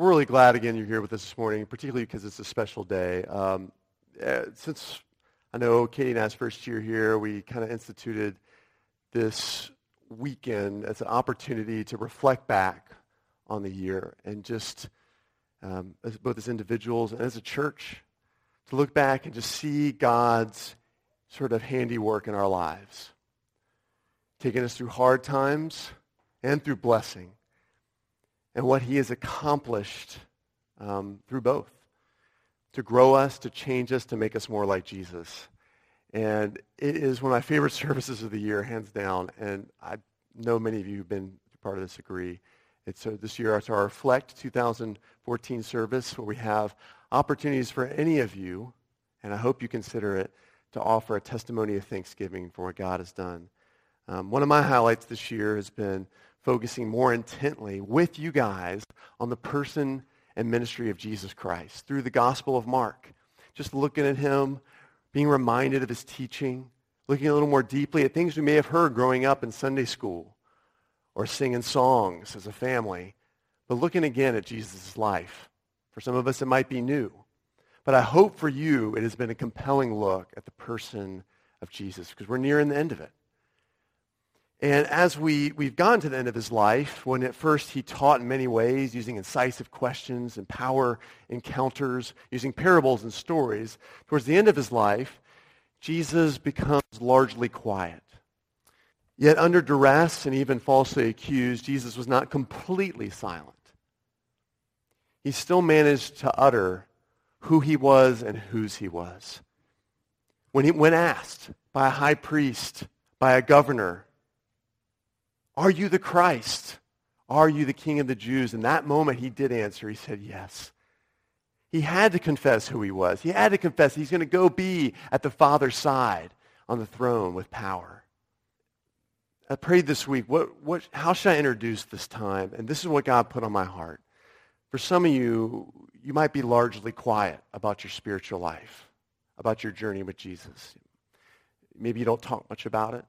We're really glad again you're here with us this morning, particularly because it's a special day. Um, uh, since I know Katie and I's first year here, we kind of instituted this weekend as an opportunity to reflect back on the year and just um, as, both as individuals and as a church to look back and just see God's sort of handiwork in our lives, taking us through hard times and through blessing and what he has accomplished um, through both to grow us, to change us, to make us more like Jesus. And it is one of my favorite services of the year, hands down. And I know many of you who've been part of this agree. It's uh, this year, it's our Reflect 2014 service where we have opportunities for any of you, and I hope you consider it, to offer a testimony of thanksgiving for what God has done. Um, one of my highlights this year has been focusing more intently with you guys on the person and ministry of Jesus Christ through the Gospel of Mark. Just looking at him, being reminded of his teaching, looking a little more deeply at things we may have heard growing up in Sunday school or singing songs as a family, but looking again at Jesus' life. For some of us, it might be new. But I hope for you it has been a compelling look at the person of Jesus because we're nearing the end of it. And as we, we've gone to the end of his life, when at first he taught in many ways, using incisive questions and power encounters, using parables and stories, towards the end of his life, Jesus becomes largely quiet. Yet under duress and even falsely accused, Jesus was not completely silent. He still managed to utter who he was and whose he was. When, he, when asked by a high priest, by a governor, are you the Christ? Are you the King of the Jews? In that moment, he did answer. He said, Yes. He had to confess who he was. He had to confess he's going to go be at the Father's side on the throne with power. I prayed this week, what, what, how should I introduce this time? And this is what God put on my heart. For some of you, you might be largely quiet about your spiritual life, about your journey with Jesus. Maybe you don't talk much about it.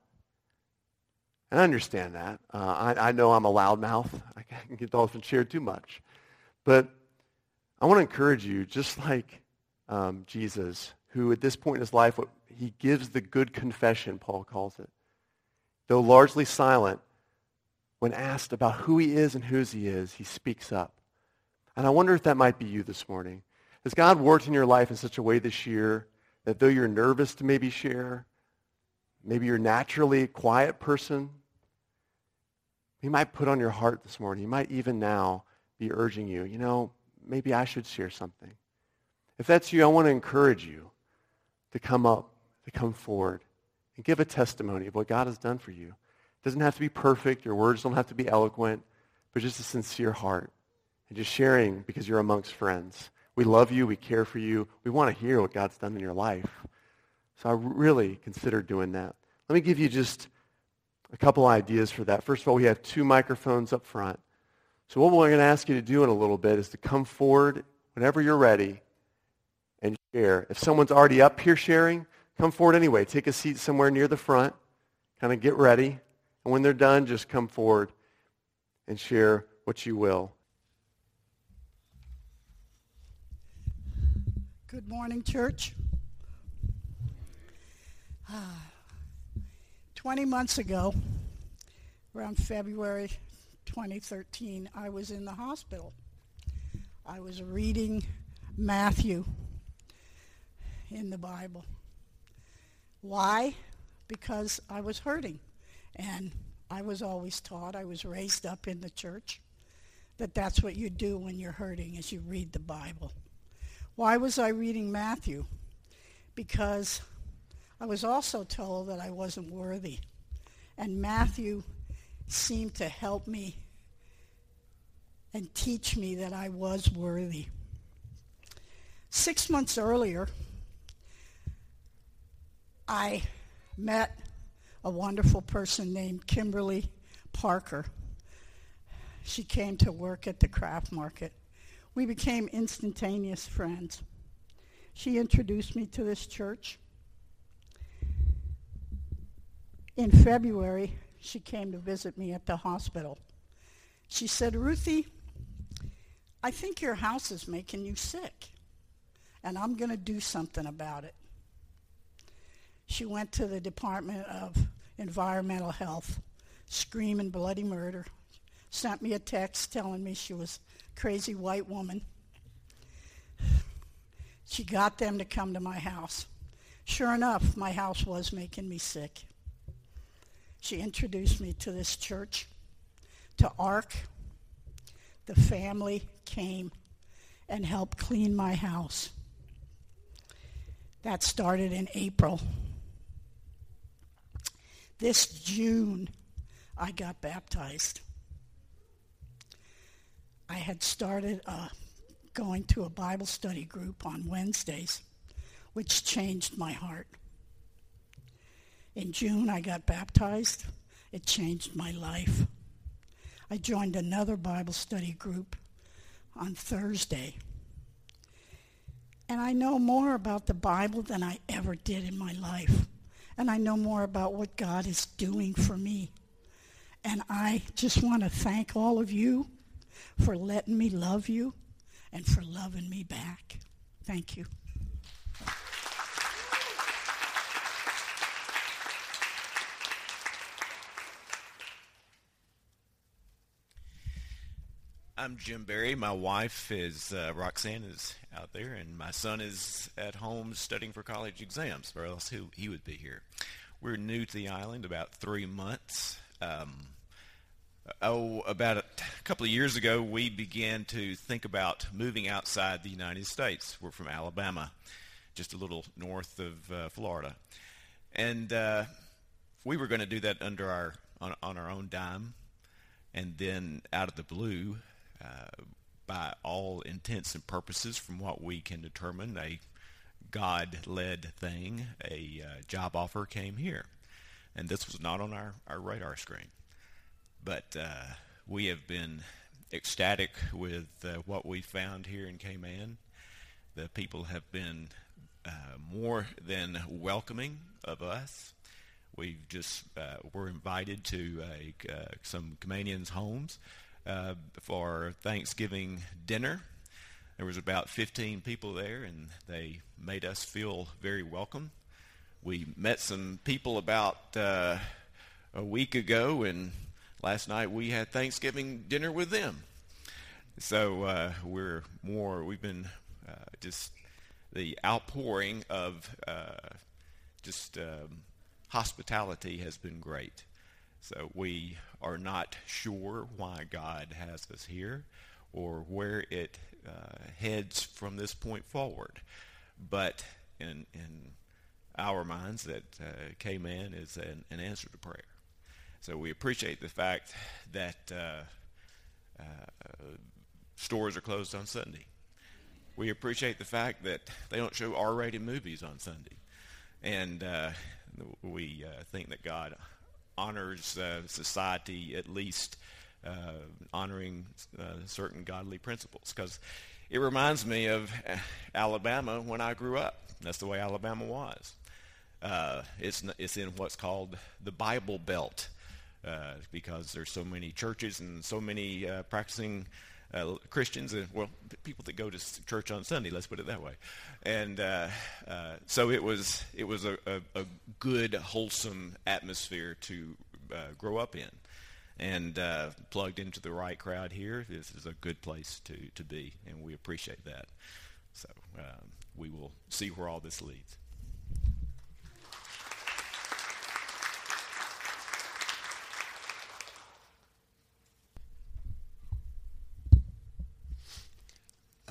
And I understand that. Uh, I, I, know I'm a loudmouth. I can get often shared too much. But I want to encourage you, just like um, Jesus, who at this point in his life, what, he gives the good confession, Paul calls it. Though largely silent, when asked about who he is and whose he is, he speaks up. And I wonder if that might be you this morning. Has God worked in your life in such a way this year that though you're nervous to maybe share, maybe you're naturally a quiet person, he might put on your heart this morning. He might even now be urging you, you know, maybe I should share something. If that's you, I want to encourage you to come up, to come forward, and give a testimony of what God has done for you. It doesn't have to be perfect. Your words don't have to be eloquent, but just a sincere heart. And just sharing because you're amongst friends. We love you. We care for you. We want to hear what God's done in your life. So I really consider doing that. Let me give you just a couple ideas for that. First of all, we have two microphones up front. So what we're going to ask you to do in a little bit is to come forward whenever you're ready and share. If someone's already up here sharing, come forward anyway. Take a seat somewhere near the front. Kind of get ready. And when they're done, just come forward and share what you will. Good morning, church. Ah. 20 months ago, around February 2013, I was in the hospital. I was reading Matthew in the Bible. Why? Because I was hurting. And I was always taught, I was raised up in the church, that that's what you do when you're hurting is you read the Bible. Why was I reading Matthew? Because I was also told that I wasn't worthy. And Matthew seemed to help me and teach me that I was worthy. Six months earlier, I met a wonderful person named Kimberly Parker. She came to work at the craft market. We became instantaneous friends. She introduced me to this church. In February, she came to visit me at the hospital. She said, Ruthie, I think your house is making you sick, and I'm going to do something about it. She went to the Department of Environmental Health, screaming bloody murder, sent me a text telling me she was a crazy white woman. She got them to come to my house. Sure enough, my house was making me sick. She introduced me to this church, to ARC. The family came and helped clean my house. That started in April. This June, I got baptized. I had started uh, going to a Bible study group on Wednesdays, which changed my heart. In June, I got baptized. It changed my life. I joined another Bible study group on Thursday. And I know more about the Bible than I ever did in my life. And I know more about what God is doing for me. And I just want to thank all of you for letting me love you and for loving me back. Thank you. I'm Jim Barry. My wife is uh, Roxanne is out there, and my son is at home studying for college exams, or else he, he would be here. We're new to the island, about three months. Um, oh, about a couple of years ago, we began to think about moving outside the United States. We're from Alabama, just a little north of uh, Florida, and uh, we were going to do that under our on, on our own dime, and then out of the blue uh, by all intents and purposes, from what we can determine, a God-led thing, a uh, job offer came here. And this was not on our, our radar screen. But uh, we have been ecstatic with uh, what we found here in Cayman. The people have been uh, more than welcoming of us. We've just were invited to some Caymanians' homes uh, for Thanksgiving dinner. There was about 15 people there, and they made us feel very welcome. We met some people about uh, a week ago, and last night we had Thanksgiving dinner with them. So uh, we're more. We've been uh, just the outpouring of uh, just um, hospitality has been great. So we are not sure why God has us here or where it uh, heads from this point forward. But in, in our minds, that uh, Cayman is an, an, answer to prayer. So we appreciate the fact that uh, uh, stores are closed on Sunday. We appreciate the fact that they don't show R-rated movies on Sunday. And uh, we uh, think that God honors uh, society at least uh, honoring uh, certain godly principles because it reminds me of Alabama when I grew up. That's the way Alabama was. Uh, it's it's in what's called the Bible Belt uh, because there's so many churches and so many uh, practicing uh, Christians and well people that go to church on Sunday. Let's put it that way. And uh, uh, so it was it was a, a, a good wholesome atmosphere to uh, grow up in. And uh, plugged into the right crowd here, this is a good place to, to be, and we appreciate that. So um, we will see where all this leads.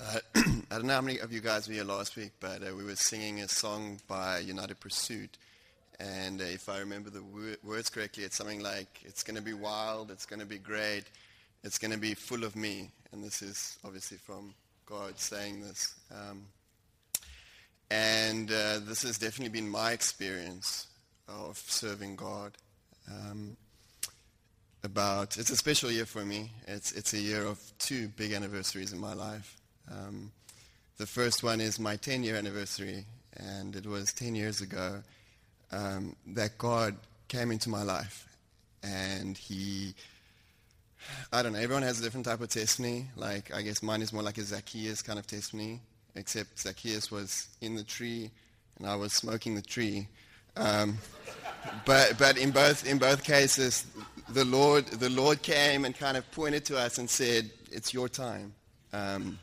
I don't know how many of you guys were here last week, but uh, we were singing a song by United Pursuit. And uh, if I remember the wor- words correctly, it's something like, it's going to be wild, it's going to be great, it's going to be full of me. And this is obviously from God saying this. Um, and uh, this has definitely been my experience of serving God. Um, about it's a special year for me. It's it's a year of two big anniversaries in my life. Um, the first one is my 10 year anniversary, and it was 10 years ago um, that God came into my life and He I don't know. Everyone has a different type of testimony. Like, I guess mine is more like a Zacchaeus kind of testimony, except Zacchaeus was in the tree and I was smoking the tree. Um, but but in both in both cases, the Lord the Lord came and kind of pointed to us and said, "It's your time." Um,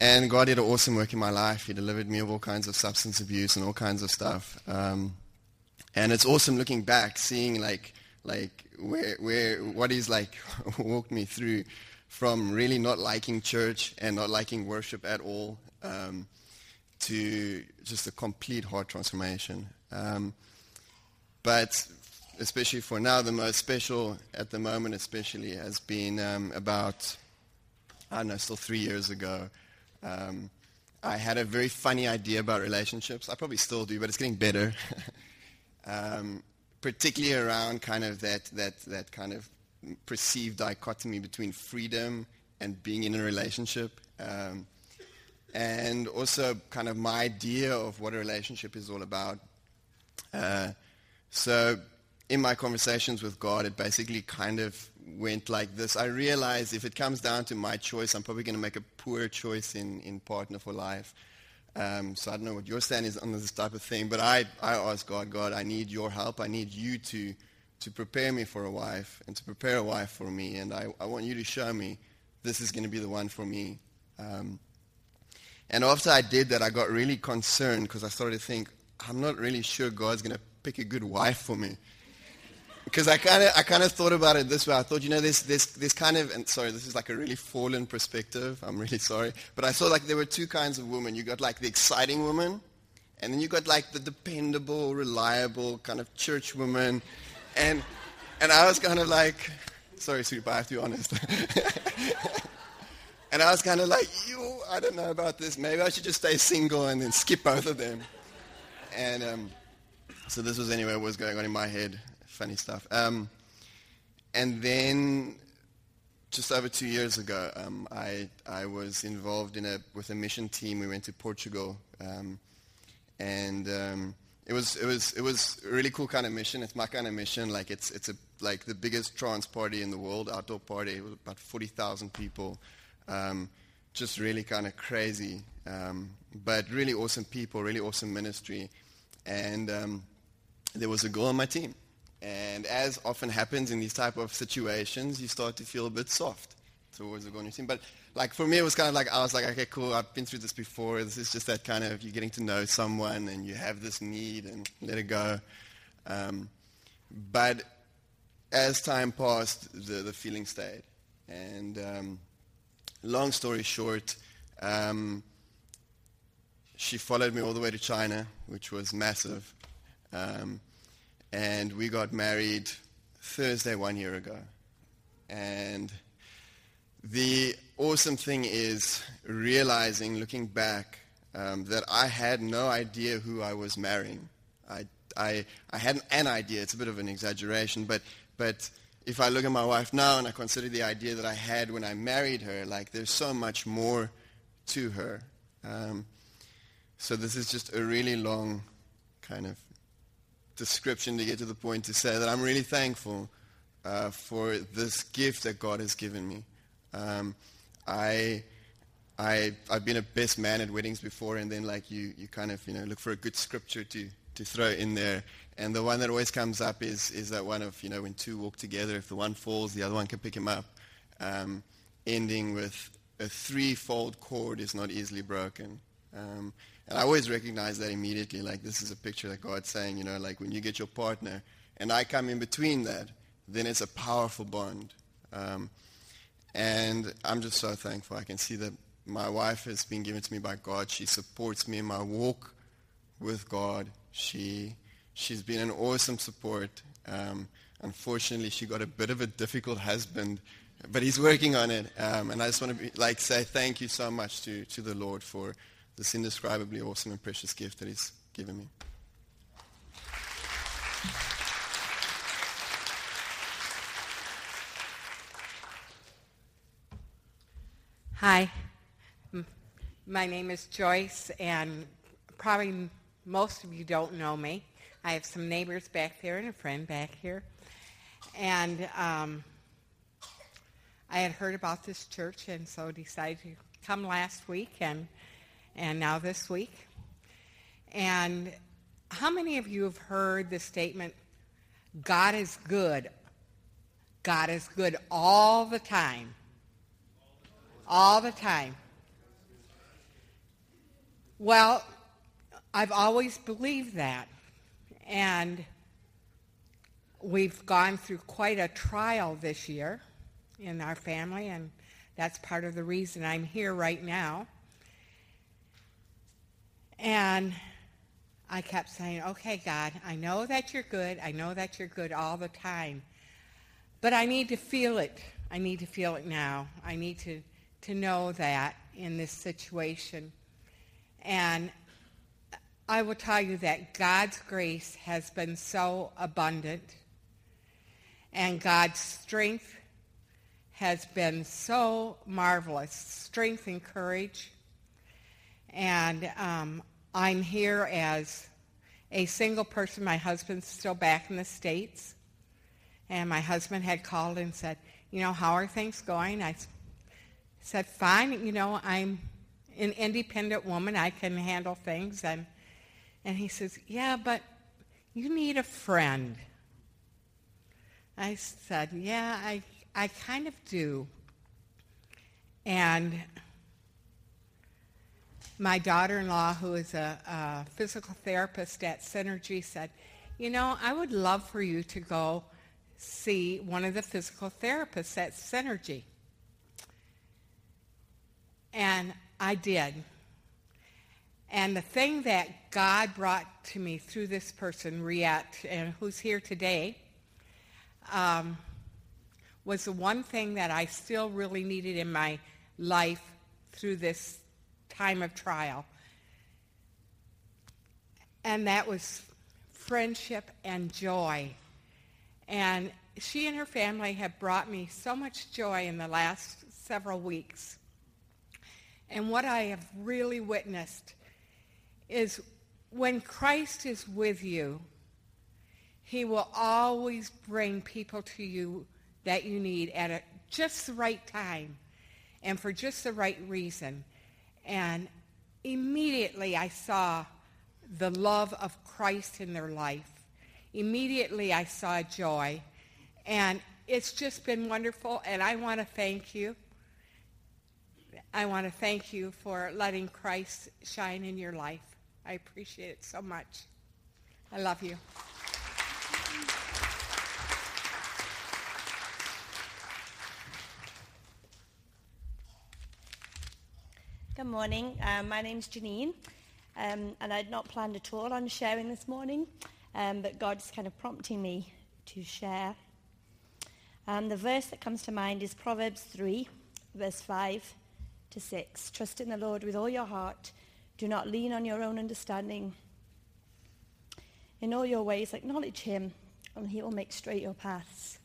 and God did an awesome work in my life. He delivered me of all kinds of substance abuse and all kinds of stuff. Um, and it's awesome looking back, seeing like like where where what He's like walked me through from really not liking church and not liking worship at all. Um, to just a complete heart transformation. Um, but especially for now, the most special at the moment, especially, has been um, about, I don't know, still three years ago. Um, I had a very funny idea about relationships. I probably still do, but it's getting better. Um, particularly around kind of that, that, that kind of perceived dichotomy between freedom and being in a relationship. Um, and also kind of my idea of what a relationship is all about. Uh, so in my conversations with God, it basically kind of went like this. I realized if it comes down to my choice, I'm probably going to make a poor choice in, in partner for life. Um, so I don't know what your stand is on this type of thing, but I, I ask God, God, I need your help. I need you to, to prepare me for a wife and to prepare a wife for me. And I, I want you to show me this is going to be the one for me. Um, and after I did that, I got really concerned because I started to think, I'm not really sure God's going to pick a good wife for me. Because I kind of I kind of thought about it this way. I thought, you know, this this this kind of and sorry, this is like a really fallen perspective. I'm really sorry, but I saw like there were two kinds of women. You got like the exciting woman, and then you got like the dependable, reliable kind of church woman, and and I was kind of like, sorry, sweet, but I have to be honest. And I was kind of like, you, I don't know about this. Maybe I should just stay single and then skip both of them. And um, so this was anyway what was going on in my head. Funny stuff. Um, and then just over two years ago, um, I, I was involved in a, with a mission team. We went to Portugal. Um, and um, it, was, it, was, it was a really cool kind of mission. It's my kind of mission. Like, it's, it's a, like the biggest trance party in the world, outdoor party. It was about 40,000 people. Um, just really kind of crazy, um, but really awesome people, really awesome ministry. And um, there was a girl on my team. And as often happens in these type of situations, you start to feel a bit soft towards the girl on your team. But like for me, it was kind of like I was like, okay, cool. I've been through this before. This is just that kind of you're getting to know someone and you have this need and let it go. Um, but as time passed, the the feeling stayed, and um, long story short, um, she followed me all the way to China, which was massive. Um, and we got married Thursday one year ago. And the awesome thing is realizing, looking back, um, that I had no idea who I was marrying. I, I, I had an idea. It's a bit of an exaggeration, but, but if I look at my wife now and I consider the idea that I had when I married her, like there's so much more to her. Um, so this is just a really long kind of description to get to the point to say that I'm really thankful uh, for this gift that God has given me. Um, I, I, I've been a best man at weddings before, and then like you, you kind of you know look for a good scripture to, to throw in there. And the one that always comes up is, is that one of, you know, when two walk together, if the one falls, the other one can pick him up. Um, ending with a threefold cord is not easily broken. Um, and I always recognize that immediately. Like, this is a picture that God's saying, you know, like when you get your partner and I come in between that, then it's a powerful bond. Um, and I'm just so thankful. I can see that my wife has been given to me by God. She supports me in my walk with God. She She's been an awesome support. Um, unfortunately, she got a bit of a difficult husband, but he's working on it. Um, and I just want to be, like say thank you so much to, to the Lord for this indescribably awesome and precious gift that He's given me. Hi, my name is Joyce, and probably most of you don't know me. I have some neighbors back there and a friend back here. And um, I had heard about this church and so decided to come last week and, and now this week. And how many of you have heard the statement, God is good? God is good all the time. All the time. Well, I've always believed that. And we've gone through quite a trial this year in our family, and that's part of the reason I'm here right now. And I kept saying, okay, God, I know that you're good. I know that you're good all the time. But I need to feel it. I need to feel it now. I need to, to know that in this situation. And I will tell you that God's grace has been so abundant and God's strength has been so marvelous, strength and courage. And um, I'm here as a single person. My husband's still back in the States. And my husband had called and said, you know, how are things going? I said, fine. You know, I'm an independent woman. I can handle things. And, and he says, yeah, but you need a friend. I said, yeah, I, I kind of do. And my daughter-in-law, who is a, a physical therapist at Synergy, said, you know, I would love for you to go see one of the physical therapists at Synergy. And I did. And the thing that God brought to me through this person, Riet, and who's here today, um, was the one thing that I still really needed in my life through this time of trial. And that was friendship and joy. And she and her family have brought me so much joy in the last several weeks. And what I have really witnessed is when Christ is with you, he will always bring people to you that you need at a, just the right time and for just the right reason. And immediately I saw the love of Christ in their life. Immediately I saw joy. And it's just been wonderful, and I want to thank you I want to thank you for letting Christ shine in your life. I appreciate it so much. I love you. Good morning. Um, my name's Janine, um, and I'd not planned at all on sharing this morning, um, but God's kind of prompting me to share. Um, the verse that comes to mind is Proverbs 3, verse 5 to 6. Trust in the Lord with all your heart. Do not lean on your own understanding. In all your ways, acknowledge him, and he will make straight your paths.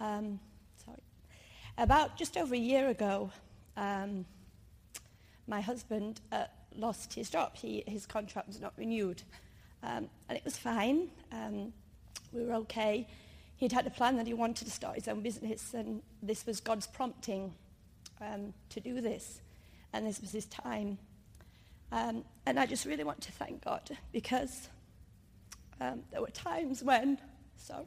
Um, sorry. About just over a year ago, um, my husband uh, lost his job. He, his contract was not renewed. Um, and it was fine. Um, we were okay. He'd had a plan that he wanted to start his own business, and this was God's prompting um, to do this, and this was his time. Um, and I just really want to thank God because um, there were times when, so,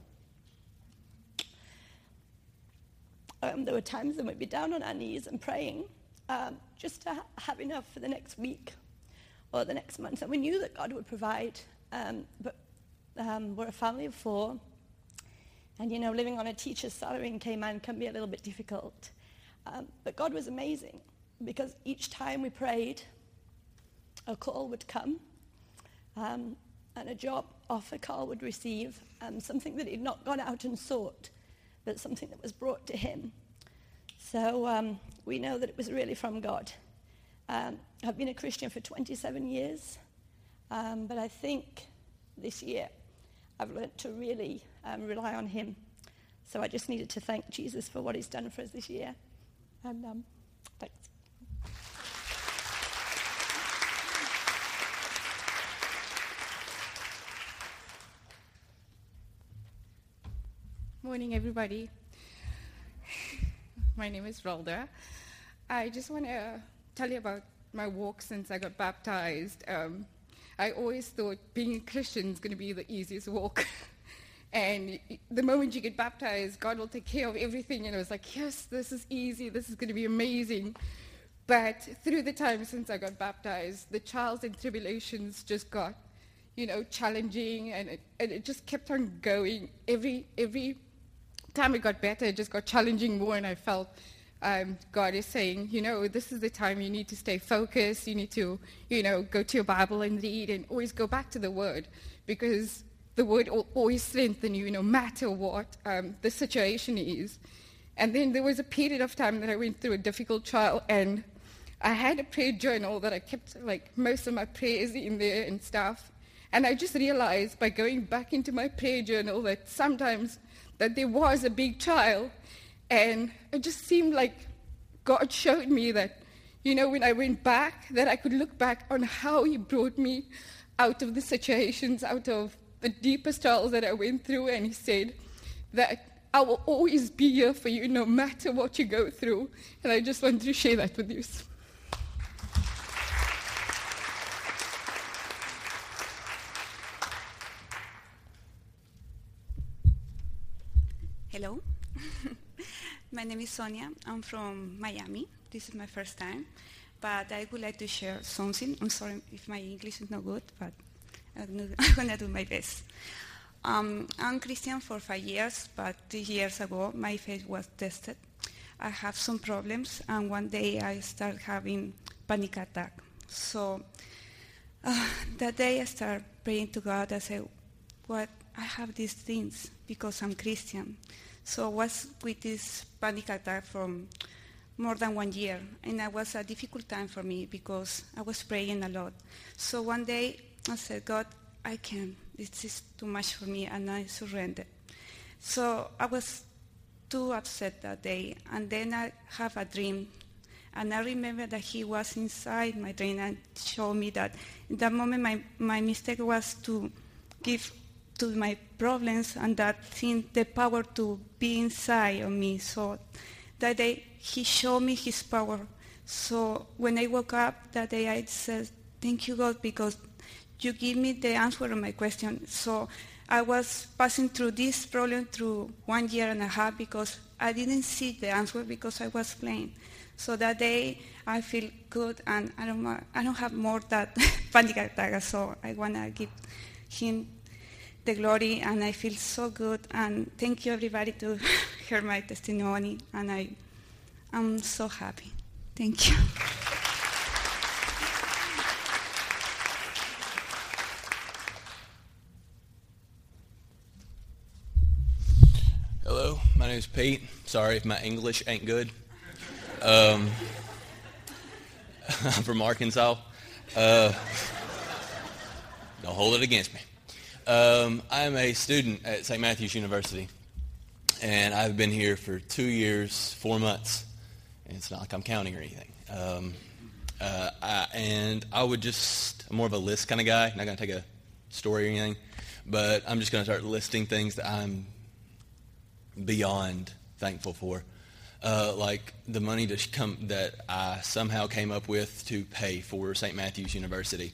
um, there were times when we'd be down on our knees and praying um, just to ha- have enough for the next week or the next month. And we knew that God would provide, um, but we're a family of four. And, you know, living on a teacher's salary in Cayman can be a little bit difficult. Um, but God was amazing because each time we prayed, a call would come um, and a job offer call would receive um, something that he'd not gone out and sought, but something that was brought to him. So um, we know that it was really from God. Um, I've been a Christian for 27 years, um, but I think this year I've learned to really rely on him. So I just needed to thank Jesus for what he's done for us this year. And um, thanks. Morning, everybody. My name is Ralda. I just want to tell you about my walk since I got baptized. Um, I always thought being a Christian is going to be the easiest walk. and the moment you get baptized, God will take care of everything. And I was like, yes, this is easy. This is going to be amazing. But through the time since I got baptized, the trials and tribulations just got, you know, challenging, and it, and it just kept on going. Every every time it got better, it just got challenging more, and I felt um, God is saying, you know, this is the time you need to stay focused. You need to, you know, go to your Bible and read, and always go back to the Word, because the Word will always strengthen you, no matter what um, the situation is. And then there was a period of time that I went through a difficult trial, and I had a prayer journal that I kept like most of my prayers in there and stuff. And I just realized by going back into my prayer journal that sometimes that there was a big trial and it just seemed like God showed me that, you know, when I went back, that I could look back on how he brought me out of the situations, out of the deepest trials that I went through. And he said that I will always be here for you no matter what you go through. And I just wanted to share that with you. Hello. my name is Sonia. I'm from Miami. This is my first time. But I would like to share something. I'm sorry if my English is not good, but I'm going to do my best. Um, I'm Christian for five years, but three years ago my faith was tested. I have some problems, and one day I started having panic attack. So uh, that day I started praying to God. I said, "What? I have these things because I'm Christian." So I was with this panic attack from more than one year, and it was a difficult time for me because I was praying a lot. So one day I said, God, I can't. This is too much for me, and I surrendered. So I was too upset that day, and then I have a dream, and I remember that he was inside my dream and showed me that in that moment my, my mistake was to give to my problems and that thing, the power to be inside of me. So that day, he showed me his power. So when I woke up that day, I said, thank you, God, because you give me the answer to my question. So I was passing through this problem through one year and a half because I didn't see the answer because I was playing. So that day I feel good and I don't, I don't have more that panic attack. So I want to give him the glory and I feel so good and thank you everybody to hear my testimony and I I'm so happy. Thank you. Hello, my name is Pete. Sorry if my English ain't good. Um, I'm from Arkansas. Uh, don't hold it against me. Um, I am a student at St. Matthew's University, and I've been here for two years, four months. And it's not like I'm counting or anything. Um, uh, I, and I would just, I'm more of a list kind of guy. Not going to take a story or anything, but I'm just going to start listing things that I'm beyond thankful for. Uh, like the money to come, that I somehow came up with to pay for St. Matthew's University.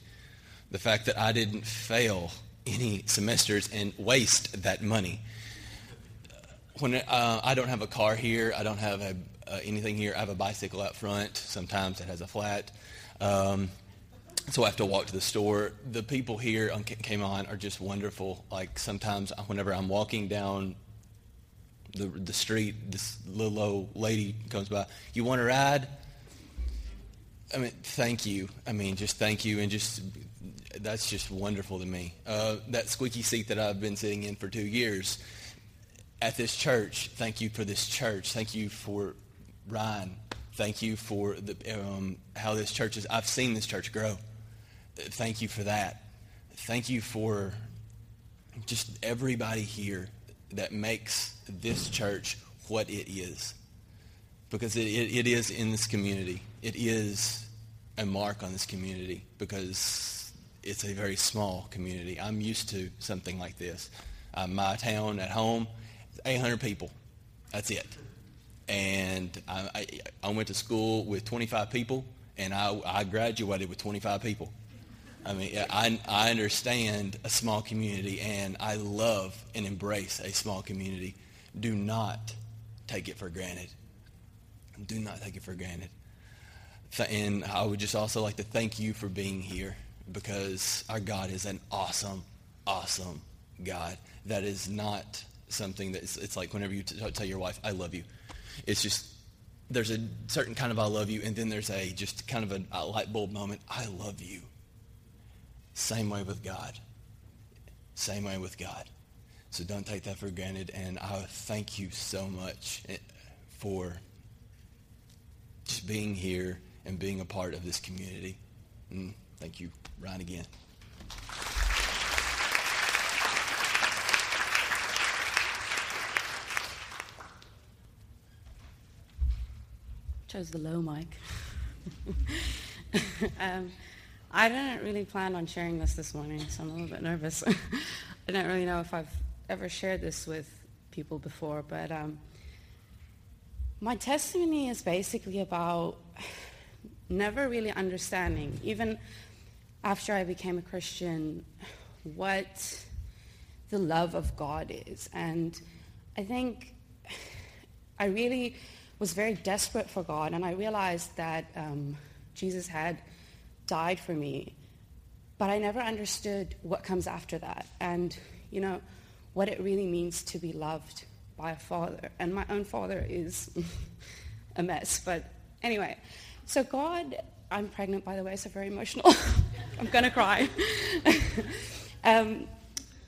The fact that I didn't fail any semesters and waste that money. When uh, I don't have a car here, I don't have a, uh, anything here. I have a bicycle out front. Sometimes it has a flat. Um, so I have to walk to the store. The people here on Cayman are just wonderful. Like sometimes whenever I'm walking down the, the street, this little old lady comes by. You want a ride? I mean, thank you. I mean, just thank you, and just that's just wonderful to me. Uh, that squeaky seat that I've been sitting in for two years at this church. Thank you for this church. Thank you for Ryan. Thank you for the, um, how this church is. I've seen this church grow. Thank you for that. Thank you for just everybody here that makes this church what it is. Because it, it, it is in this community. It is a mark on this community because it's a very small community. I'm used to something like this. Uh, my town at home, 800 people. That's it. and I, I, I went to school with 25 people, and I, I graduated with 25 people. I mean, I, I understand a small community, and I love and embrace a small community. Do not take it for granted. Do not take it for granted. And I would just also like to thank you for being here because our God is an awesome, awesome God. That is not something that it's like whenever you t- tell your wife, I love you. It's just, there's a certain kind of I love you, and then there's a just kind of a, a light bulb moment, I love you. Same way with God. Same way with God. So don't take that for granted. And I thank you so much eh, for just being here and being a part of this community. And thank you, Ryan, again. Chose the low mic. um, I didn't really plan on sharing this this morning, so I'm a little bit nervous. I don't really know if I've ever shared this with people before, but um, my testimony is basically about never really understanding, even after I became a Christian, what the love of God is. And I think I really was very desperate for God, and I realized that um, Jesus had died for me, but I never understood what comes after that, and you know what it really means to be loved by a father. And my own father is a mess, but anyway. So God, I'm pregnant by the way, so very emotional. I'm gonna cry. um,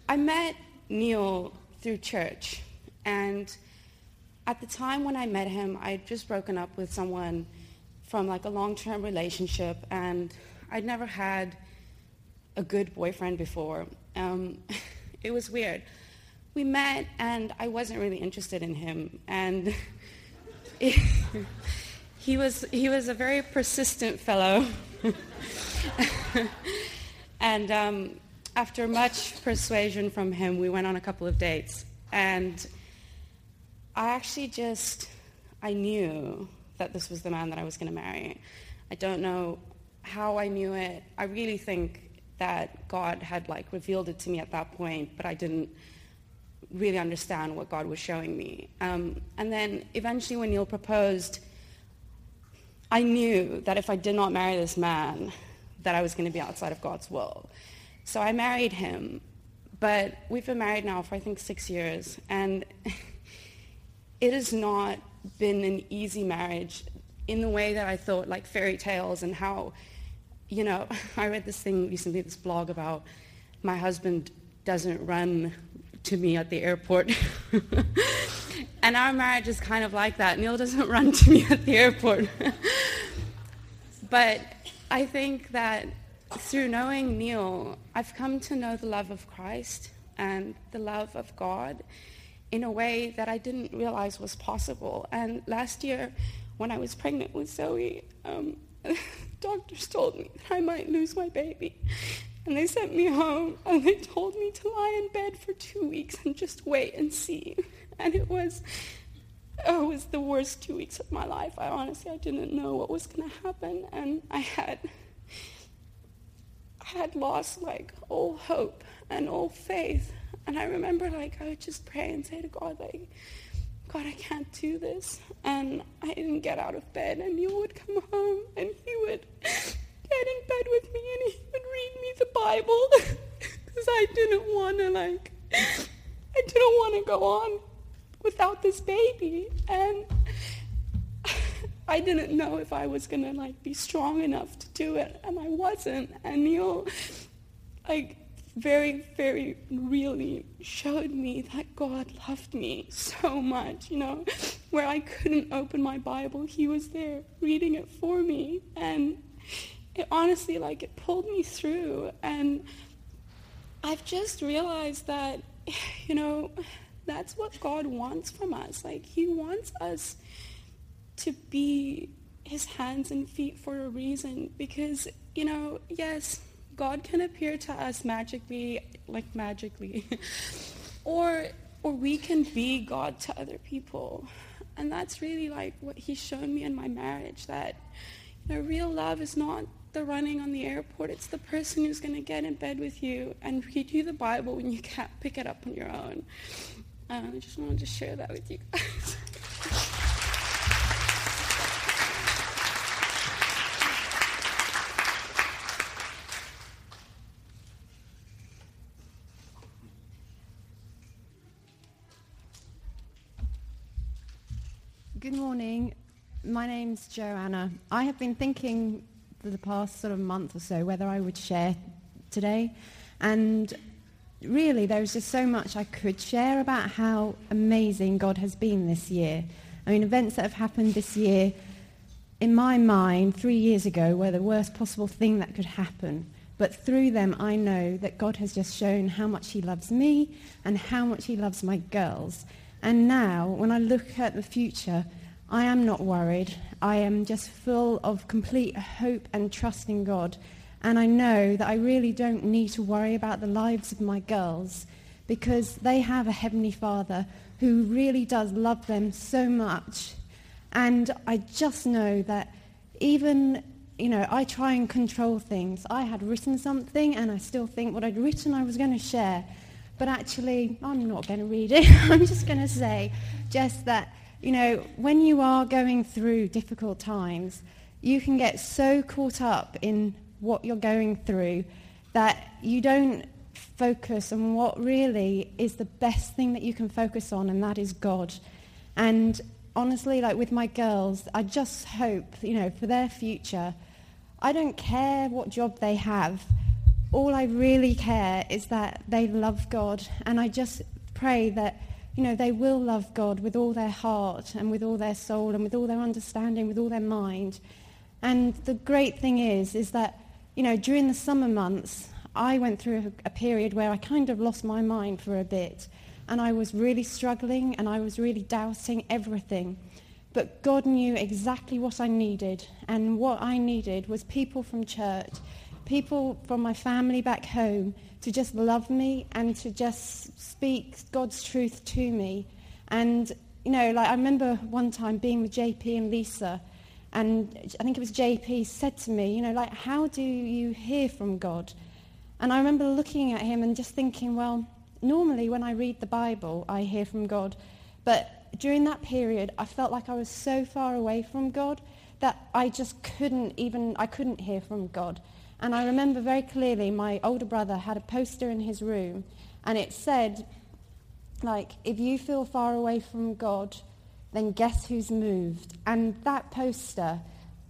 I met Neil through church, and at the time when I met him, I had just broken up with someone from like a long-term relationship, and I'd never had a good boyfriend before. Um, it was weird. We met, and I wasn't really interested in him, and he was he was a very persistent fellow. and um, after much persuasion from him, we went on a couple of dates, and I actually just I knew that this was the man that I was going to marry. I don't know how I knew it. I really think that God had like revealed it to me at that point, but I didn't really understand what God was showing me. Um, and then eventually when Neil proposed, I knew that if I did not marry this man, that I was going to be outside of God's will. So I married him, but we've been married now for I think six years, and it has not been an easy marriage in the way that I thought, like fairy tales and how, you know, I read this thing recently, this blog about my husband doesn't run to me at the airport. and our marriage is kind of like that. Neil doesn't run to me at the airport. but I think that through knowing Neil, I've come to know the love of Christ and the love of God in a way that I didn't realize was possible. And last year, when I was pregnant with Zoe, um, doctors told me that I might lose my baby. And they sent me home and they told me to lie in bed for two weeks and just wait and see. And it was, it was the worst two weeks of my life. I honestly, I didn't know what was going to happen. And I had, I had lost like all hope and all faith. And I remember like I would just pray and say to God, like, God, I can't do this. And I didn't get out of bed. And Neil would come home and he would get in bed with me and he would read me the Bible because I didn't want to like, I didn't want to go on without this baby. And I didn't know if I was going to like be strong enough to do it. And I wasn't. And Neil, like, very, very really showed me that God loved me so much, you know, where I couldn't open my Bible, he was there reading it for me. And it honestly, like, it pulled me through. And I've just realized that, you know, that's what God wants from us. Like, he wants us to be his hands and feet for a reason because, you know, yes, God can appear to us magically, like magically, or or we can be God to other people. And that's really like what he's shown me in my marriage that, you know, real love is not the running on the airport. It's the person who's going to get in bed with you and read you the Bible when you can't pick it up on your own. Uh, I just wanted to share that with you guys. Good morning. My name's Joanna. I have been thinking for the past sort of month or so whether I would share today. And really, there was just so much I could share about how amazing God has been this year. I mean, events that have happened this year, in my mind, three years ago, were the worst possible thing that could happen. But through them, I know that God has just shown how much he loves me and how much he loves my girls. And now, when I look at the future, I am not worried. I am just full of complete hope and trust in God. And I know that I really don't need to worry about the lives of my girls because they have a Heavenly Father who really does love them so much. And I just know that even, you know, I try and control things. I had written something and I still think what I'd written I was going to share. But actually, I'm not going to read it. I'm just going to say just that, you know, when you are going through difficult times, you can get so caught up in what you're going through that you don't focus on what really is the best thing that you can focus on, and that is God. And honestly, like with my girls, I just hope, you know, for their future, I don't care what job they have all I really care is that they love God. And I just pray that, you know, they will love God with all their heart and with all their soul and with all their understanding, with all their mind. And the great thing is, is that, you know, during the summer months, I went through a, a period where I kind of lost my mind for a bit. And I was really struggling and I was really doubting everything. But God knew exactly what I needed. And what I needed was people from church people from my family back home to just love me and to just speak God's truth to me. And, you know, like I remember one time being with JP and Lisa, and I think it was JP said to me, you know, like, how do you hear from God? And I remember looking at him and just thinking, well, normally when I read the Bible, I hear from God. But during that period, I felt like I was so far away from God that I just couldn't even, I couldn't hear from God. And I remember very clearly my older brother had a poster in his room and it said, like, if you feel far away from God, then guess who's moved? And that poster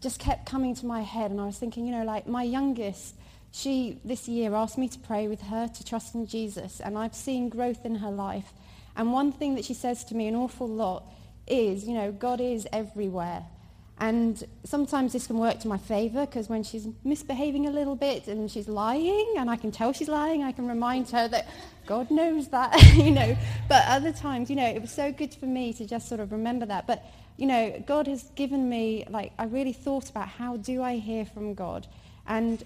just kept coming to my head and I was thinking, you know, like my youngest, she this year asked me to pray with her to trust in Jesus and I've seen growth in her life. And one thing that she says to me an awful lot is, you know, God is everywhere. And sometimes this can work to my favor because when she's misbehaving a little bit and she's lying and I can tell she's lying, I can remind her that God knows that, you know. But other times, you know, it was so good for me to just sort of remember that. But, you know, God has given me, like, I really thought about how do I hear from God? And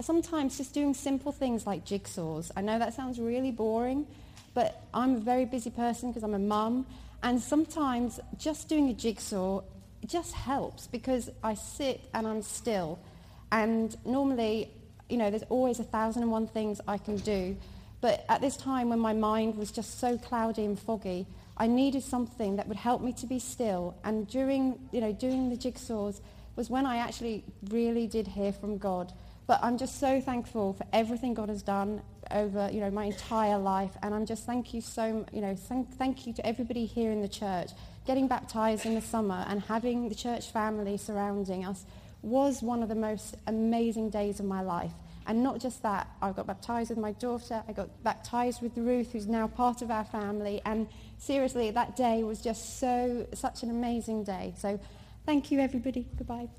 sometimes just doing simple things like jigsaws. I know that sounds really boring, but I'm a very busy person because I'm a mum. And sometimes just doing a jigsaw just helps because I sit and I'm still. And normally, you know, there's always a thousand and one things I can do. But at this time when my mind was just so cloudy and foggy, I needed something that would help me to be still. And during, you know, doing the jigsaws was when I actually really did hear from God. But I'm just so thankful for everything God has done over, you know, my entire life. And I'm just thank you so, you know, thank, thank you to everybody here in the church getting baptized in the summer and having the church family surrounding us was one of the most amazing days of my life. And not just that, I got baptized with my daughter. I got baptized with Ruth, who's now part of our family. And seriously, that day was just so, such an amazing day. So thank you, everybody. Goodbye.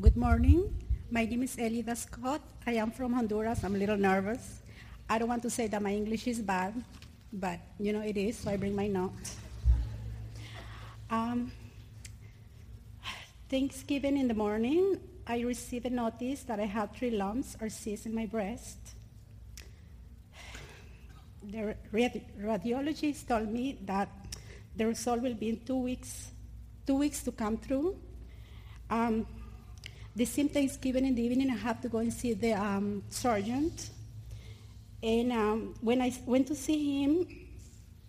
Good morning. My name is Elida Scott. I am from Honduras. I'm a little nervous. I don't want to say that my English is bad, but you know it is, so I bring my notes. Um, Thanksgiving in the morning, I received a notice that I had three lumps or cysts in my breast. The radi- radiologist told me that the result will be in two weeks, two weeks to come through. Um, the same given in the evening, I have to go and see the um. And um, when I went to see him,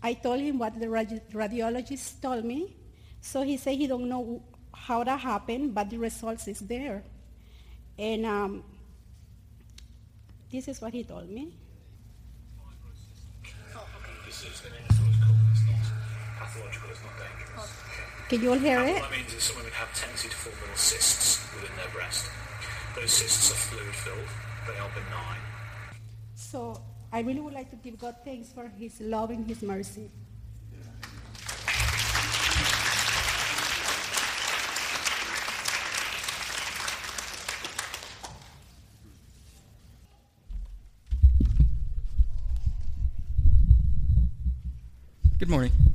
I told him what the radi- radiologist told me. So he said he don't know how that happened, but the results is there. And um, this is what he told me. This is pathological. It's not dangerous. Can you all hear And it? What that means is some women have a tendency to form little cysts within their breast. Those cysts are fluid filled. They are benign. So I really would like to give God thanks for his love and his mercy. Good morning.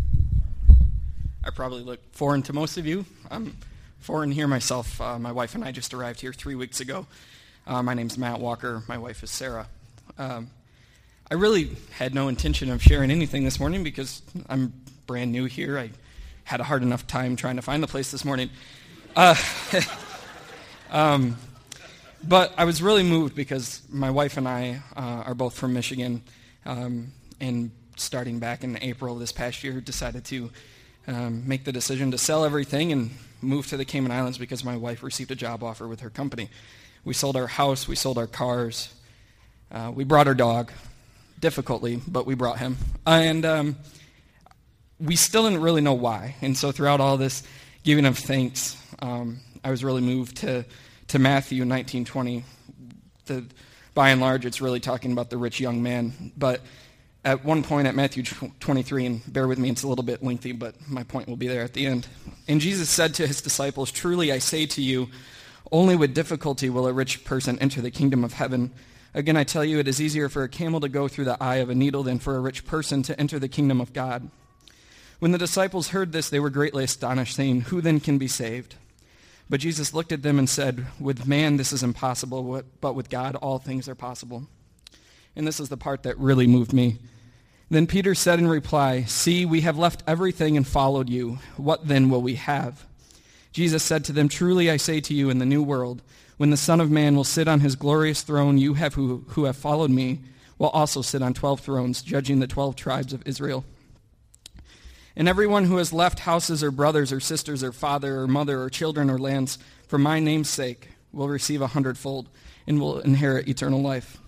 I probably look foreign to most of you. I'm foreign here myself. Uh, my wife and I just arrived here three weeks ago. Uh, my name's Matt Walker. My wife is Sarah. Um, I really had no intention of sharing anything this morning because I'm brand new here. I had a hard enough time trying to find the place this morning. Uh, um, but I was really moved because my wife and I uh, are both from Michigan, um, and starting back in April this past year, decided to um, make the decision to sell everything and move to the Cayman Islands because my wife received a job offer with her company. We sold our house, we sold our cars, uh, we brought our dog, difficultly, but we brought him, and um, we still didn't really know why. And so throughout all this giving of thanks, um, I was really moved to to Matthew 19:20. The, by and large, it's really talking about the rich young man. But at one point at Matthew 23, and bear with me, it's a little bit lengthy, but my point will be there at the end. And Jesus said to his disciples, Truly I say to you, only with difficulty will a rich person enter the kingdom of heaven. Again, I tell you, it is easier for a camel to go through the eye of a needle than for a rich person to enter the kingdom of God. When the disciples heard this, they were greatly astonished, saying, Who then can be saved? But Jesus looked at them and said, With man this is impossible, but with God all things are possible. And this is the part that really moved me. Then Peter said in reply, See, we have left everything and followed you. What then will we have? Jesus said to them, Truly I say to you, in the new world, when the Son of Man will sit on his glorious throne, you have who, who have followed me will also sit on twelve thrones, judging the twelve tribes of Israel. And everyone who has left houses or brothers or sisters or father or mother or children or lands for my name's sake will receive a hundredfold and will inherit eternal life.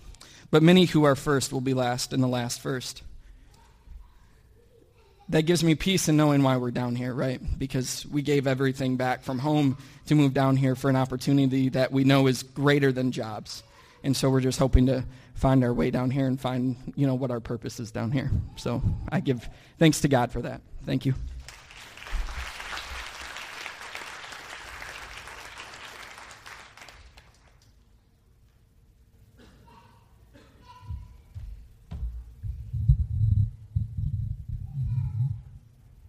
But many who are first will be last, and the last first. That gives me peace in knowing why we're down here, right? Because we gave everything back from home to move down here for an opportunity that we know is greater than jobs. And so we're just hoping to find our way down here and find, you know, what our purpose is down here. So I give thanks to God for that. Thank you.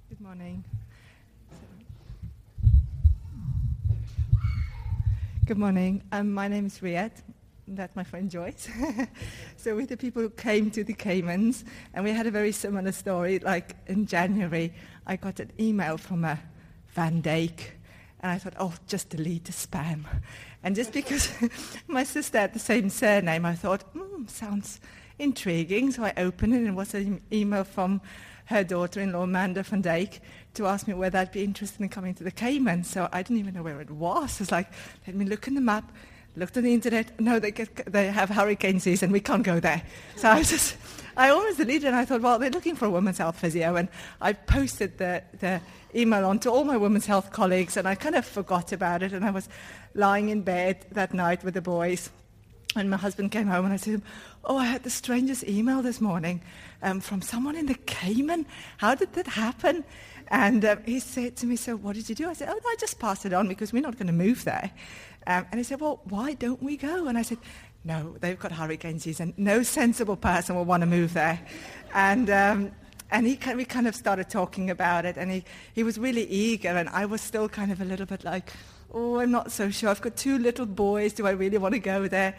Good morning. Good morning. Um, my name is Riette. That's my friend Joyce. so we're the people who came to the Caymans, and we had a very similar story. Like in January, I got an email from a Van Dijk, and I thought, oh, just delete the spam. And just because my sister had the same surname, I thought, hmm, sounds intriguing. So I opened it, and it was an email from her daughter-in-law, Amanda van Dijk, to ask me whether I'd be interested in coming to the Cayman. So I didn't even know where it was. It's like, let me look in the map, looked on the internet. No, they, get, they have hurricane season. We can't go there. So I just, I almost deleted it. And I thought, well, they're looking for a women's health physio. And I posted the, the email on to all my women's health colleagues. And I kind of forgot about it. And I was lying in bed that night with the boys. And my husband came home and I said, oh, I had the strangest email this morning um, from someone in the Cayman. How did that happen? And um, he said to me, so what did you do? I said, oh, I just passed it on because we're not going to move there. Um, and he said, well, why don't we go? And I said, no, they've got hurricane season. No sensible person will want to move there. And, um, and he, we kind of started talking about it, and he, he was really eager, and I was still kind of a little bit like, oh, I'm not so sure. I've got two little boys. Do I really want to go there?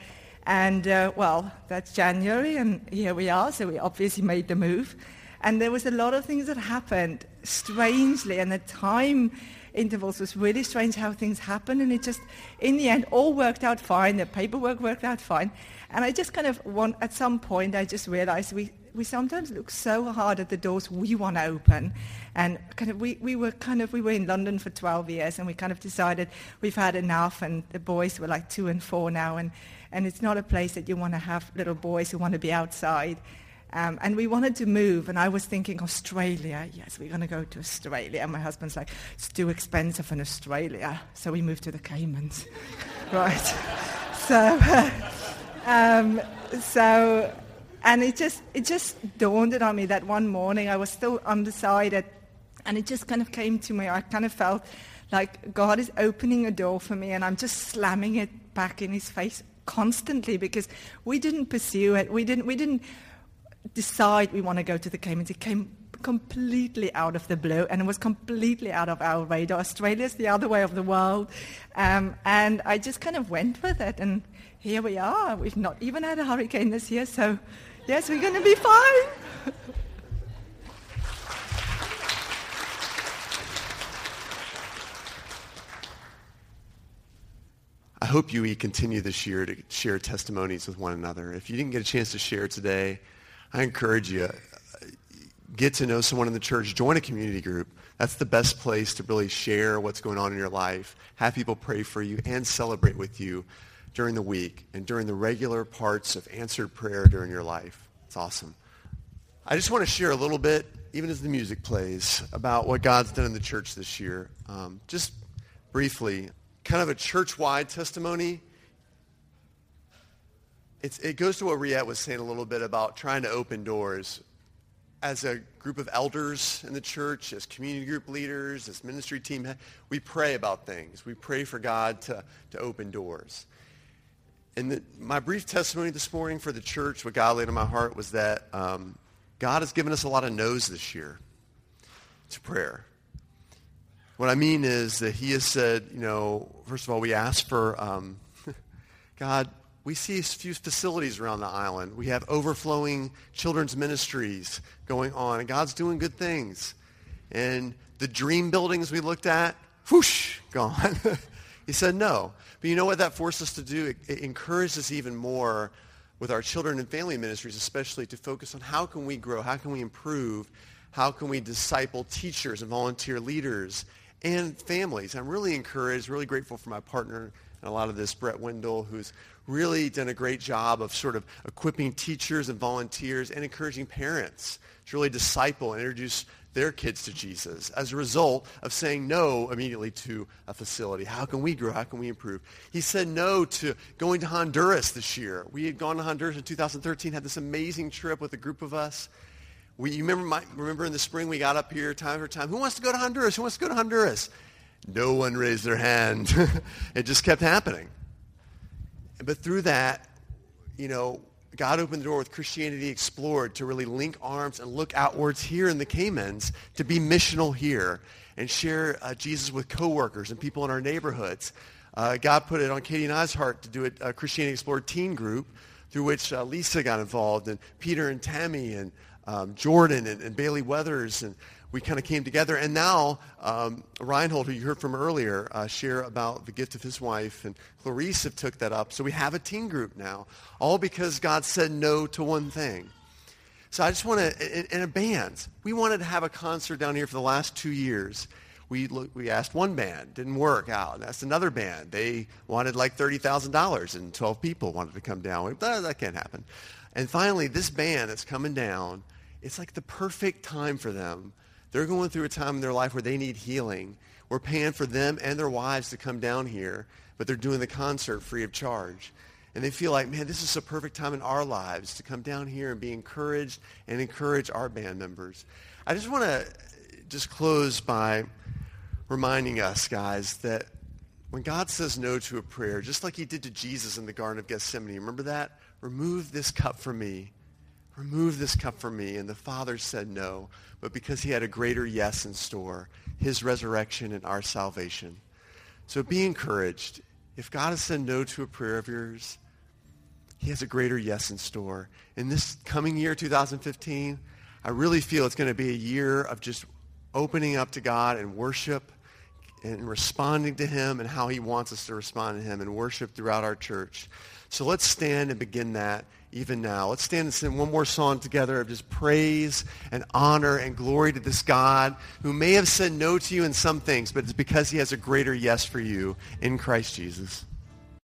And uh, well, that's January, and here we are. So we obviously made the move. And there was a lot of things that happened strangely, and the time intervals was really strange how things happened. And it just, in the end, all worked out fine. The paperwork worked out fine. And I just kind of want, at some point, I just realized we, we sometimes look so hard at the doors we want to open. And kind of we, we were kind of, we were in London for 12 years and we kind of decided we've had enough and the boys were like two and four now and, and it's not a place that you want to have little boys who want to be outside. Um, and we wanted to move, and I was thinking Australia. Yes, we're going to go to Australia. And my husband's like, it's too expensive in Australia. So we moved to the Caymans. right. So, um, so and it just, it just dawned on me that one morning I was still undecided. And it just kind of came to me. I kind of felt like God is opening a door for me and I'm just slamming it back in his face constantly because we didn't pursue it. We didn't, we didn't decide we want to go to the Caymans. It came completely out of the blue and it was completely out of our radar. Australia's the other way of the world. Um, and I just kind of went with it. And here we are. We've not even had a hurricane this year. So Yes, we're going to be fine. hope you continue this year to share testimonies with one another. If you didn't get a chance to share today, I encourage you, get to know someone in the church, join a community group. That's the best place to really share what's going on in your life, have people pray for you, and celebrate with you during the week and during the regular parts of answered prayer during your life. It's awesome. I just want to share a little bit, even as the music plays, about what God's done in the church this year. Um, just briefly, kind of a church-wide testimony. It's, it goes to what Riette was saying a little bit about trying to open doors. As a group of elders in the church, as community group leaders, as ministry team, we pray about things. We pray for God to, to open doors. And the, my brief testimony this morning for the church, what God laid on my heart was that um, God has given us a lot of no's this year to prayer. What I mean is that he has said, you know, first of all, we ask for, um, God, we see a few facilities around the island. We have overflowing children's ministries going on, and God's doing good things. And the dream buildings we looked at, whoosh, gone. he said no. But you know what that forced us to do? It, it encouraged us even more with our children and family ministries, especially to focus on how can we grow, how can we improve, how can we disciple teachers and volunteer leaders and families. I'm really encouraged, really grateful for my partner and a lot of this, Brett Wendell, who's really done a great job of sort of equipping teachers and volunteers and encouraging parents to really disciple and introduce their kids to Jesus as a result of saying no immediately to a facility. How can we grow? How can we improve? He said no to going to Honduras this year. We had gone to Honduras in 2013, had this amazing trip with a group of us. We, you remember, my, remember in the spring we got up here time after time. Who wants to go to Honduras? Who wants to go to Honduras? No one raised their hand. it just kept happening. But through that, you know, God opened the door with Christianity Explored to really link arms and look outwards here in the Caymans to be missional here and share uh, Jesus with coworkers and people in our neighborhoods. Uh, God put it on Katie and I's heart to do a, a Christianity Explored teen group through which uh, Lisa got involved and Peter and Tammy and um, Jordan and, and Bailey Weathers and we kind of came together. And now um, Reinhold, who you heard from earlier, uh, share about the gift of his wife, and Clarice have took that up. So we have a teen group now, all because God said no to one thing. So I just want to, in, a band, we wanted to have a concert down here for the last two years. We, we asked one band, didn't work out. And asked another band. They wanted like $30,000 and 12 people wanted to come down. That, that can't happen. And finally, this band that's coming down, it's like the perfect time for them they're going through a time in their life where they need healing. We're paying for them and their wives to come down here, but they're doing the concert free of charge. And they feel like, man, this is a perfect time in our lives to come down here and be encouraged and encourage our band members. I just want to just close by reminding us, guys, that when God says no to a prayer, just like he did to Jesus in the Garden of Gethsemane, remember that? Remove this cup from me. Remove this cup from me. And the Father said no but because he had a greater yes in store, his resurrection and our salvation. So be encouraged. If God has said no to a prayer of yours, he has a greater yes in store. In this coming year, 2015, I really feel it's going to be a year of just opening up to God and worship and responding to him and how he wants us to respond to him and worship throughout our church. So let's stand and begin that even now. Let's stand and sing one more song together of just praise and honor and glory to this God who may have said no to you in some things, but it's because he has a greater yes for you in Christ Jesus.